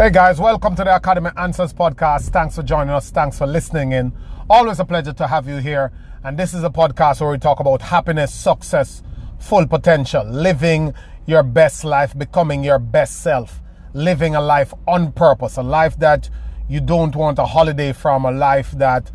Hey guys, welcome to the Academy Answers podcast. Thanks for joining us. Thanks for listening in. Always a pleasure to have you here. And this is a podcast where we talk about happiness, success, full potential, living your best life, becoming your best self, living a life on purpose, a life that you don't want a holiday from, a life that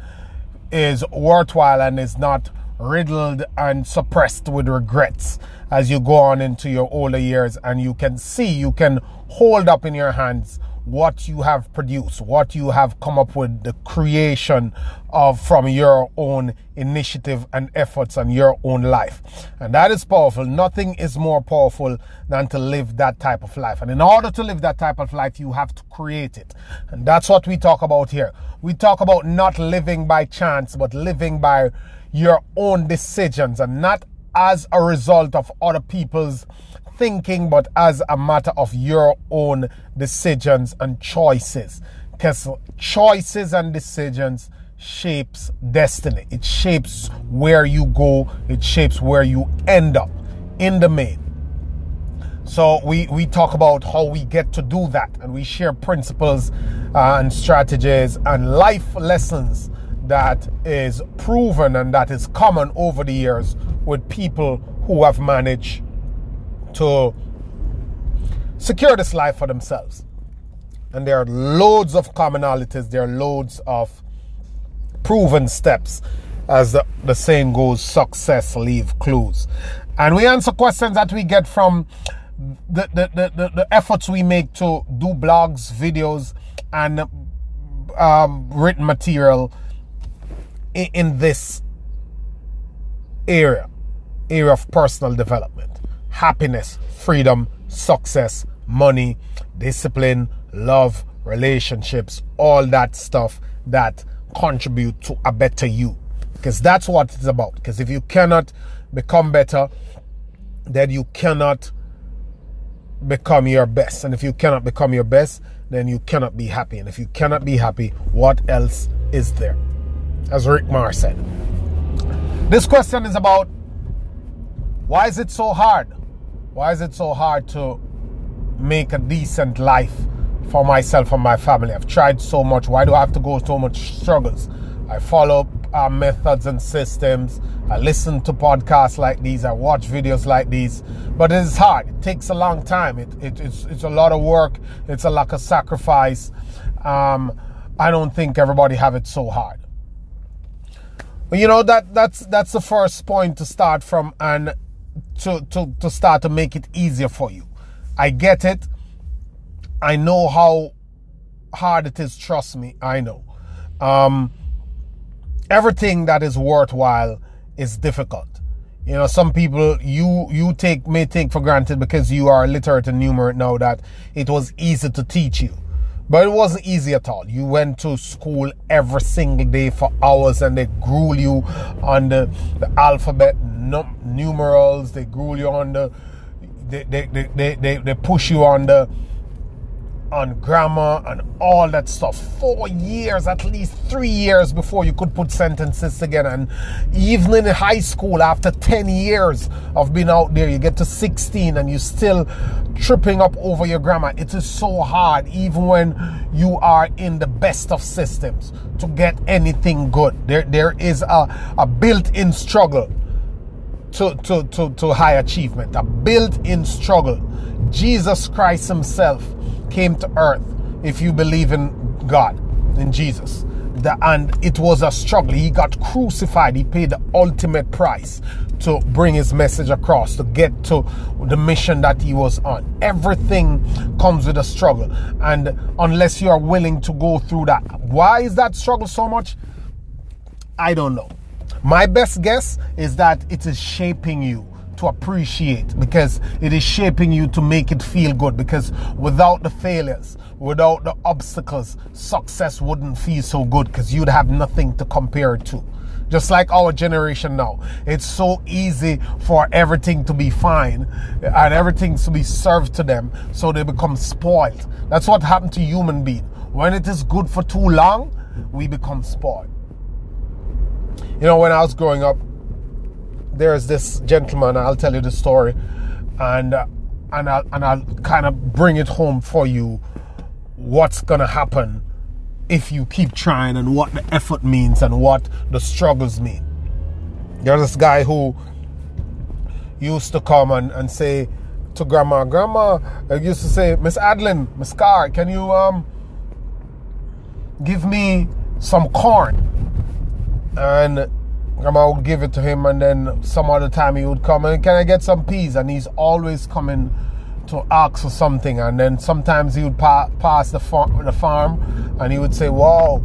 is worthwhile and is not riddled and suppressed with regrets as you go on into your older years and you can see, you can hold up in your hands what you have produced, what you have come up with, the creation of from your own initiative and efforts and your own life. And that is powerful. Nothing is more powerful than to live that type of life. And in order to live that type of life, you have to create it. And that's what we talk about here. We talk about not living by chance, but living by your own decisions and not as a result of other people's thinking, but as a matter of your own decisions and choices. Because choices and decisions shapes destiny. It shapes where you go. It shapes where you end up in the main. So we, we talk about how we get to do that and we share principles uh, and strategies and life lessons that is proven and that is common over the years with people who have managed to secure this life for themselves. And there are loads of commonalities, there are loads of proven steps. As the, the saying goes, success leave clues. And we answer questions that we get from the, the, the, the efforts we make to do blogs, videos, and um, written material in, in this area, area of personal development happiness, freedom, success, money, discipline, love, relationships, all that stuff that contribute to a better you. Because that's what it's about. Because if you cannot become better, then you cannot become your best. And if you cannot become your best, then you cannot be happy. And if you cannot be happy, what else is there? As Rick Marr said. This question is about why is it so hard? Why is it so hard to make a decent life for myself and my family? I've tried so much. Why do I have to go so much struggles? I follow our methods and systems. I listen to podcasts like these. I watch videos like these. But it is hard. It takes a long time. It, it, it's, it's a lot of work. It's a lot of sacrifice. Um, I don't think everybody have it so hard. But you know that that's that's the first point to start from, and to, to, to start to make it easier for you. I get it. I know how hard it is. Trust me, I know. Um, everything that is worthwhile is difficult. You know, some people you you take may take for granted because you are literate and numerate now that it was easy to teach you. But it wasn't easy at all. You went to school every single day for hours and they gruel you on the, the alphabet, num- numerals, they gruel you on the, they, they, they, they, they push you on the, on grammar and all that stuff. Four years, at least three years before you could put sentences together. And even in high school, after 10 years of being out there, you get to 16 and you're still tripping up over your grammar. It is so hard, even when you are in the best of systems, to get anything good. There, there is a, a built in struggle to, to, to, to high achievement, a built in struggle. Jesus Christ Himself came to earth if you believe in God, in Jesus. The, and it was a struggle. He got crucified. He paid the ultimate price to bring his message across, to get to the mission that he was on. Everything comes with a struggle. And unless you are willing to go through that, why is that struggle so much? I don't know. My best guess is that it is shaping you to appreciate because it is shaping you to make it feel good. Because without the failures, without the obstacles, success wouldn't feel so good because you'd have nothing to compare it to. Just like our generation now, it's so easy for everything to be fine and everything to be served to them, so they become spoiled. That's what happened to human being. When it is good for too long, we become spoiled. You know, when I was growing up, there's this gentleman. I'll tell you the story, and uh, and I'll and I'll kind of bring it home for you what's gonna happen if you keep trying and what the effort means and what the struggles mean. There's this guy who used to come and, and say to grandma, Grandma I used to say, Miss Adlin, Miss Carr, can you um give me some corn? And grandma would give it to him and then some other time he would come and can I get some peas? And he's always coming to ask for something, and then sometimes he would pa- pass the, far- the farm, and he would say, "Wow,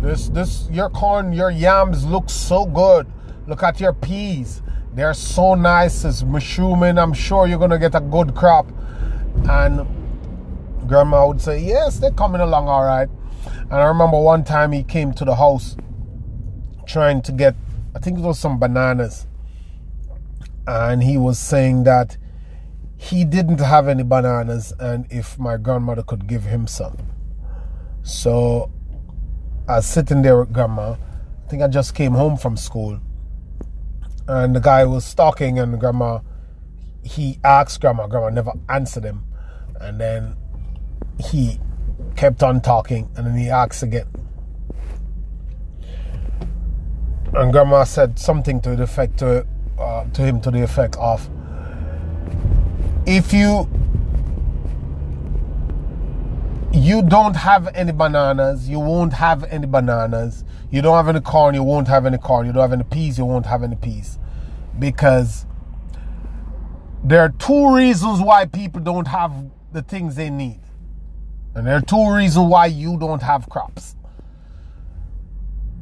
this this your corn, your yams look so good. Look at your peas; they're so nice. It's mushrooming. I'm sure you're gonna get a good crop." And grandma would say, "Yes, they're coming along all right." And I remember one time he came to the house trying to get, I think it was some bananas, and he was saying that he didn't have any bananas and if my grandmother could give him some. So I was sitting there with grandma. I think I just came home from school. And the guy was talking and grandma he asked grandma, grandma never answered him. And then he kept on talking and then he asked again. And grandma said something to the effect to, uh, to him to the effect of if you you don't have any bananas, you won't have any bananas. You don't have any corn, you won't have any corn. You don't have any peas, you won't have any peas. Because there are two reasons why people don't have the things they need. And there are two reasons why you don't have crops.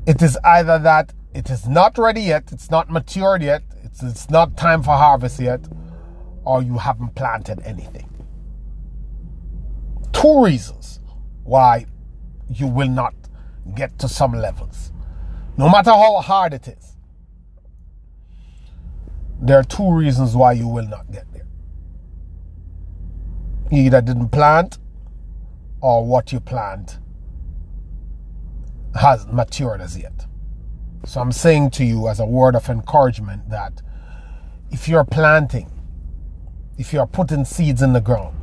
It is either that it is not ready yet, it's not matured yet, it's, it's not time for harvest yet, or you haven't planted anything. Two reasons why you will not get to some levels. No matter how hard it is, there are two reasons why you will not get there. Either didn't plant or what you plant has matured as yet. So I'm saying to you as a word of encouragement that if you're planting if you are putting seeds in the ground,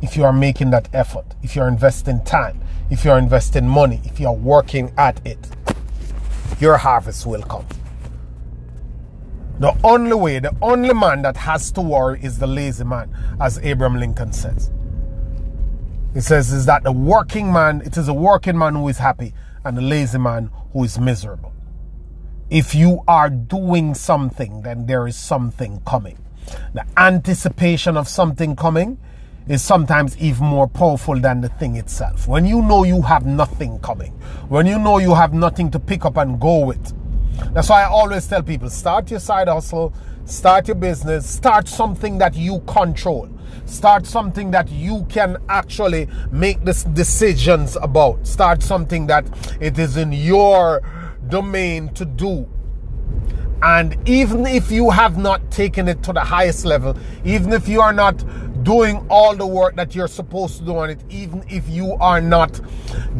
if you are making that effort, if you're investing time, if you're investing money, if you're working at it, your harvest will come. The only way, the only man that has to worry is the lazy man, as Abraham Lincoln says. He says, is that the working man, it is a working man who is happy and the lazy man who is miserable. If you are doing something, then there is something coming. The anticipation of something coming is sometimes even more powerful than the thing itself. When you know you have nothing coming, when you know you have nothing to pick up and go with. That's why I always tell people start your side hustle, start your business, start something that you control. Start something that you can actually make this decisions about. Start something that it is in your domain to do and even if you have not taken it to the highest level, even if you are not doing all the work that you're supposed to do on it, even if you are not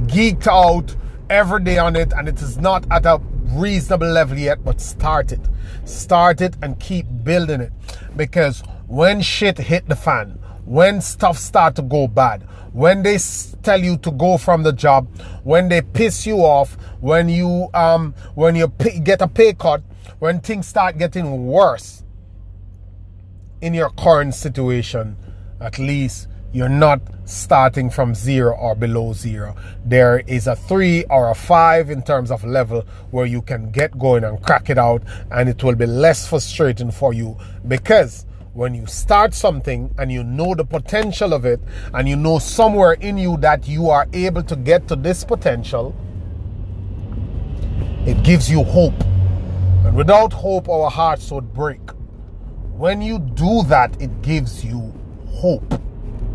geeked out every day on it and it is not at a reasonable level yet, but start it. Start it and keep building it. Because when shit hit the fan, when stuff start to go bad, when they tell you to go from the job, when they piss you off, when you um when you pay, get a pay cut, when things start getting worse in your current situation, at least you're not starting from zero or below zero. There is a three or a five in terms of level where you can get going and crack it out, and it will be less frustrating for you because when you start something and you know the potential of it, and you know somewhere in you that you are able to get to this potential, it gives you hope and without hope, our hearts would break. When you do that, it gives you hope.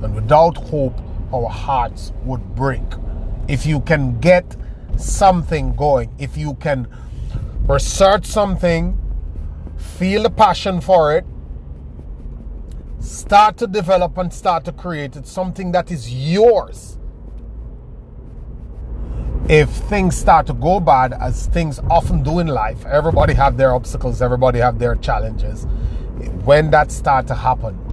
And without hope, our hearts would break. If you can get something going, if you can research something, feel a passion for it, start to develop and start to create it, something that is yours if things start to go bad as things often do in life everybody have their obstacles everybody have their challenges when that start to happen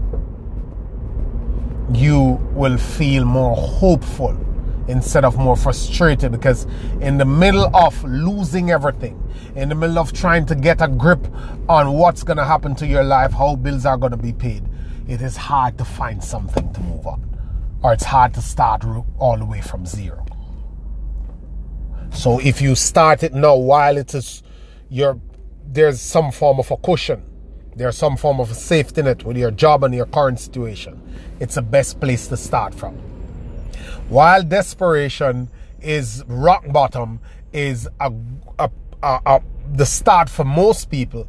you will feel more hopeful instead of more frustrated because in the middle of losing everything, in the middle of trying to get a grip on what's going to happen to your life, how bills are going to be paid, it is hard to find something to move on. Or it's hard to start all the way from zero. So if you start it now while it is your there's some form of a cushion, there's some form of safety net with your job and your current situation, it's the best place to start from. While desperation is rock bottom, is a, a, a, a the start for most people.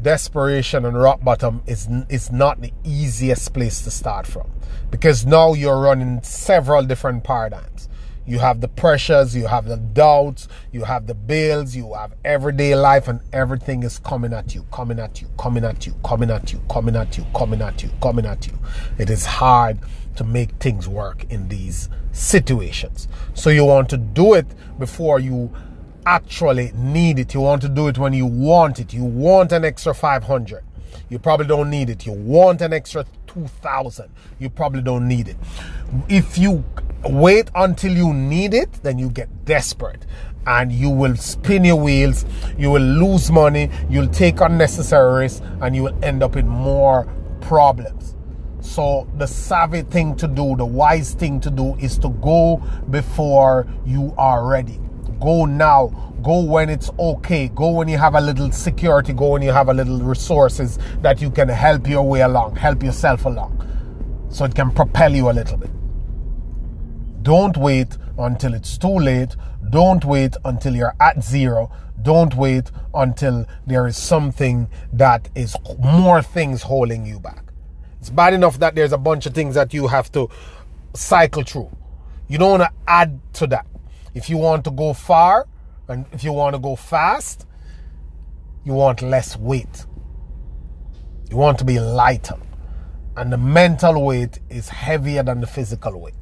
Desperation and rock bottom is is not the easiest place to start from because now you're running several different paradigms. You have the pressures, you have the doubts, you have the bills, you have everyday life, and everything is coming at you, coming at you, coming at you, coming at you, coming at you, coming at you, coming at you. It is hard to make things work in these situations. So you want to do it before you actually need it. You want to do it when you want it. You want an extra 500. You probably don't need it. You want an extra 2000. You probably don't need it. If you wait until you need it, then you get desperate and you will spin your wheels, you will lose money, you'll take unnecessary risks, and you will end up in more problems. So the savvy thing to do, the wise thing to do is to go before you are ready. Go now. Go when it's okay. Go when you have a little security. Go when you have a little resources that you can help your way along, help yourself along. So it can propel you a little bit. Don't wait until it's too late. Don't wait until you're at zero. Don't wait until there is something that is more things holding you back. It's bad enough that there's a bunch of things that you have to cycle through. You don't want to add to that. If you want to go far and if you want to go fast, you want less weight. You want to be lighter. And the mental weight is heavier than the physical weight.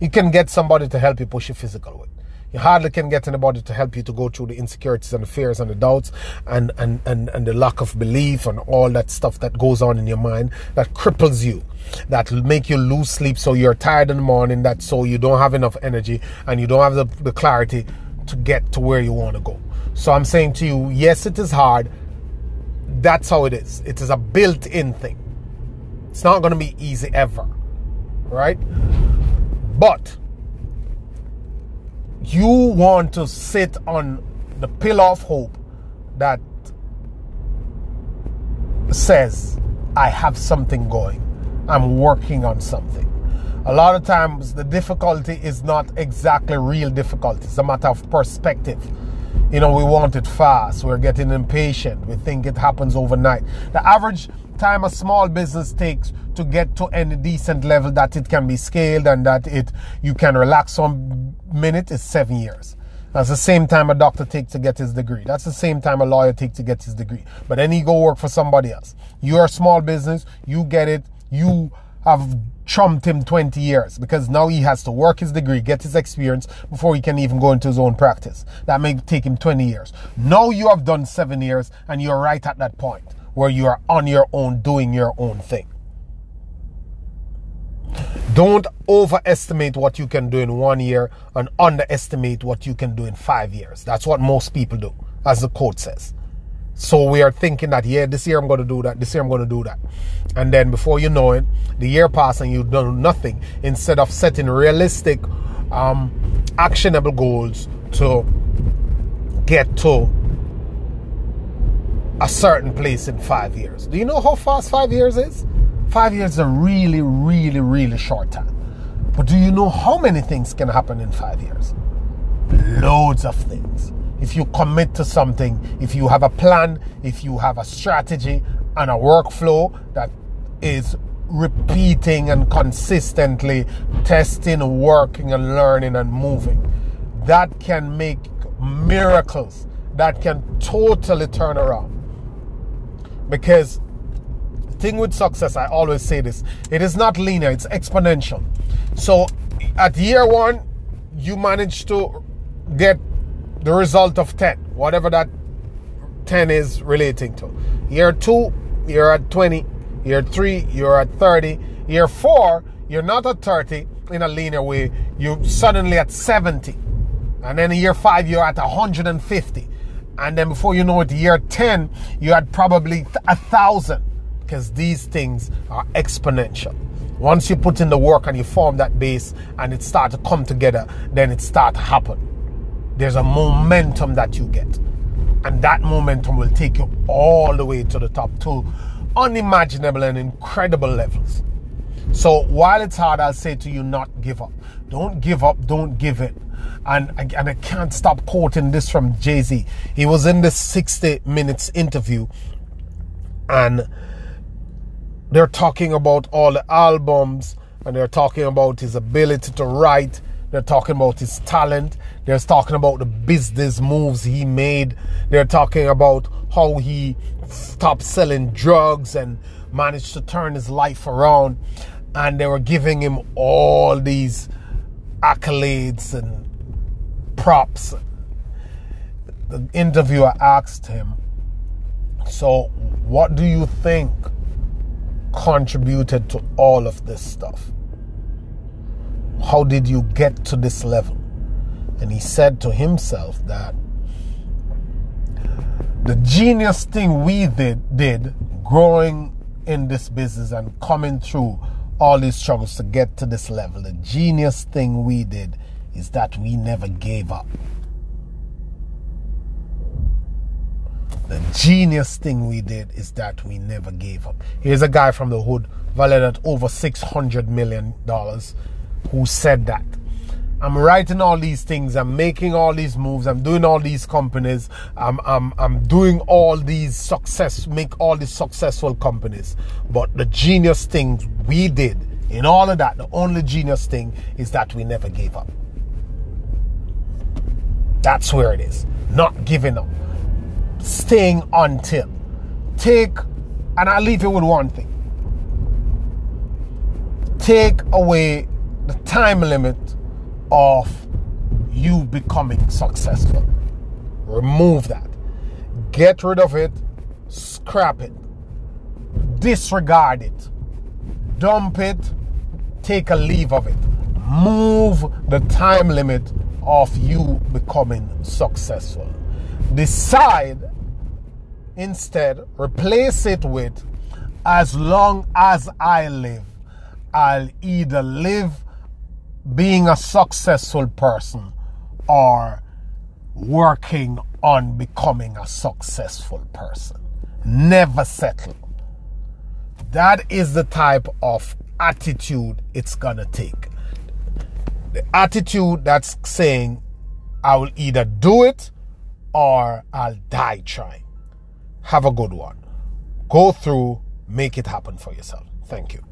You can get somebody to help you push your physical weight. You hardly can get anybody to help you to go through the insecurities and the fears and the doubts and, and, and, and the lack of belief and all that stuff that goes on in your mind that cripples you, that make you lose sleep so you're tired in the morning, that so you don't have enough energy and you don't have the, the clarity to get to where you want to go. So I'm saying to you, yes, it is hard. That's how it is. It is a built in thing. It's not going to be easy ever. Right? But you want to sit on the pillar of hope that says, I have something going. I'm working on something. A lot of times, the difficulty is not exactly real difficulty, it's a matter of perspective. You know, we want it fast, we're getting impatient, we think it happens overnight. The average time a small business takes to get to any decent level that it can be scaled and that it you can relax some minute is seven years. That's the same time a doctor takes to get his degree. That's the same time a lawyer takes to get his degree. But then he go work for somebody else. You're a small business, you get it, you have trumped him 20 years because now he has to work his degree, get his experience before he can even go into his own practice. That may take him 20 years. Now you have done seven years and you're right at that point where you are on your own doing your own thing. Don't overestimate what you can do in one year and underestimate what you can do in five years. That's what most people do, as the quote says. So we are thinking that, yeah, this year I'm going to do that, this year I'm going to do that. And then before you know it, the year passes and you've done nothing instead of setting realistic, um, actionable goals to get to a certain place in five years. Do you know how fast five years is? Five years is a really, really, really short time. But do you know how many things can happen in five years? Loads of things. If you commit to something, if you have a plan, if you have a strategy and a workflow that is repeating and consistently testing, working, and learning and moving, that can make miracles that can totally turn around because the thing with success, I always say this, it is not linear, it's exponential. So at year one, you manage to get the result of 10, whatever that 10 is relating to. Year two, you're at 20. Year three, you're at 30. Year four, you're not at 30 in a linear way, you suddenly at 70. And then year five, you're at 150. And then before you know it, year 10, you had probably a thousand because these things are exponential. Once you put in the work and you form that base and it start to come together, then it start to happen. There's a momentum that you get. And that momentum will take you all the way to the top to unimaginable and incredible levels. So while it's hard, I'll say to you, not give up. Don't give up. Don't give in. And, and I can't stop quoting this from Jay Z. He was in this 60 minutes interview and they're talking about all the albums and they're talking about his ability to write. They're talking about his talent. They're talking about the business moves he made. They're talking about how he stopped selling drugs and managed to turn his life around and they were giving him all these accolades and props. The interviewer asked him, So, what do you think contributed to all of this stuff? How did you get to this level? And he said to himself that the genius thing we did, did growing in this business and coming through all these struggles to get to this level. The genius thing we did is that we never gave up. The genius thing we did is that we never gave up. Here's a guy from the hood valued at over $600 million who said that. I'm writing all these things. I'm making all these moves. I'm doing all these companies. I'm, I'm, I'm doing all these success, make all these successful companies. But the genius things we did in all of that, the only genius thing is that we never gave up. That's where it is. Not giving up. Staying until. Take, and I'll leave you with one thing. Take away the time limit of you becoming successful. Remove that. Get rid of it. Scrap it. Disregard it. Dump it. Take a leave of it. Move the time limit of you becoming successful. Decide instead, replace it with as long as I live, I'll either live being a successful person or working on becoming a successful person. Never settle. That is the type of attitude it's gonna take. The attitude that's saying, I will either do it or I'll die trying. Have a good one. Go through, make it happen for yourself. Thank you.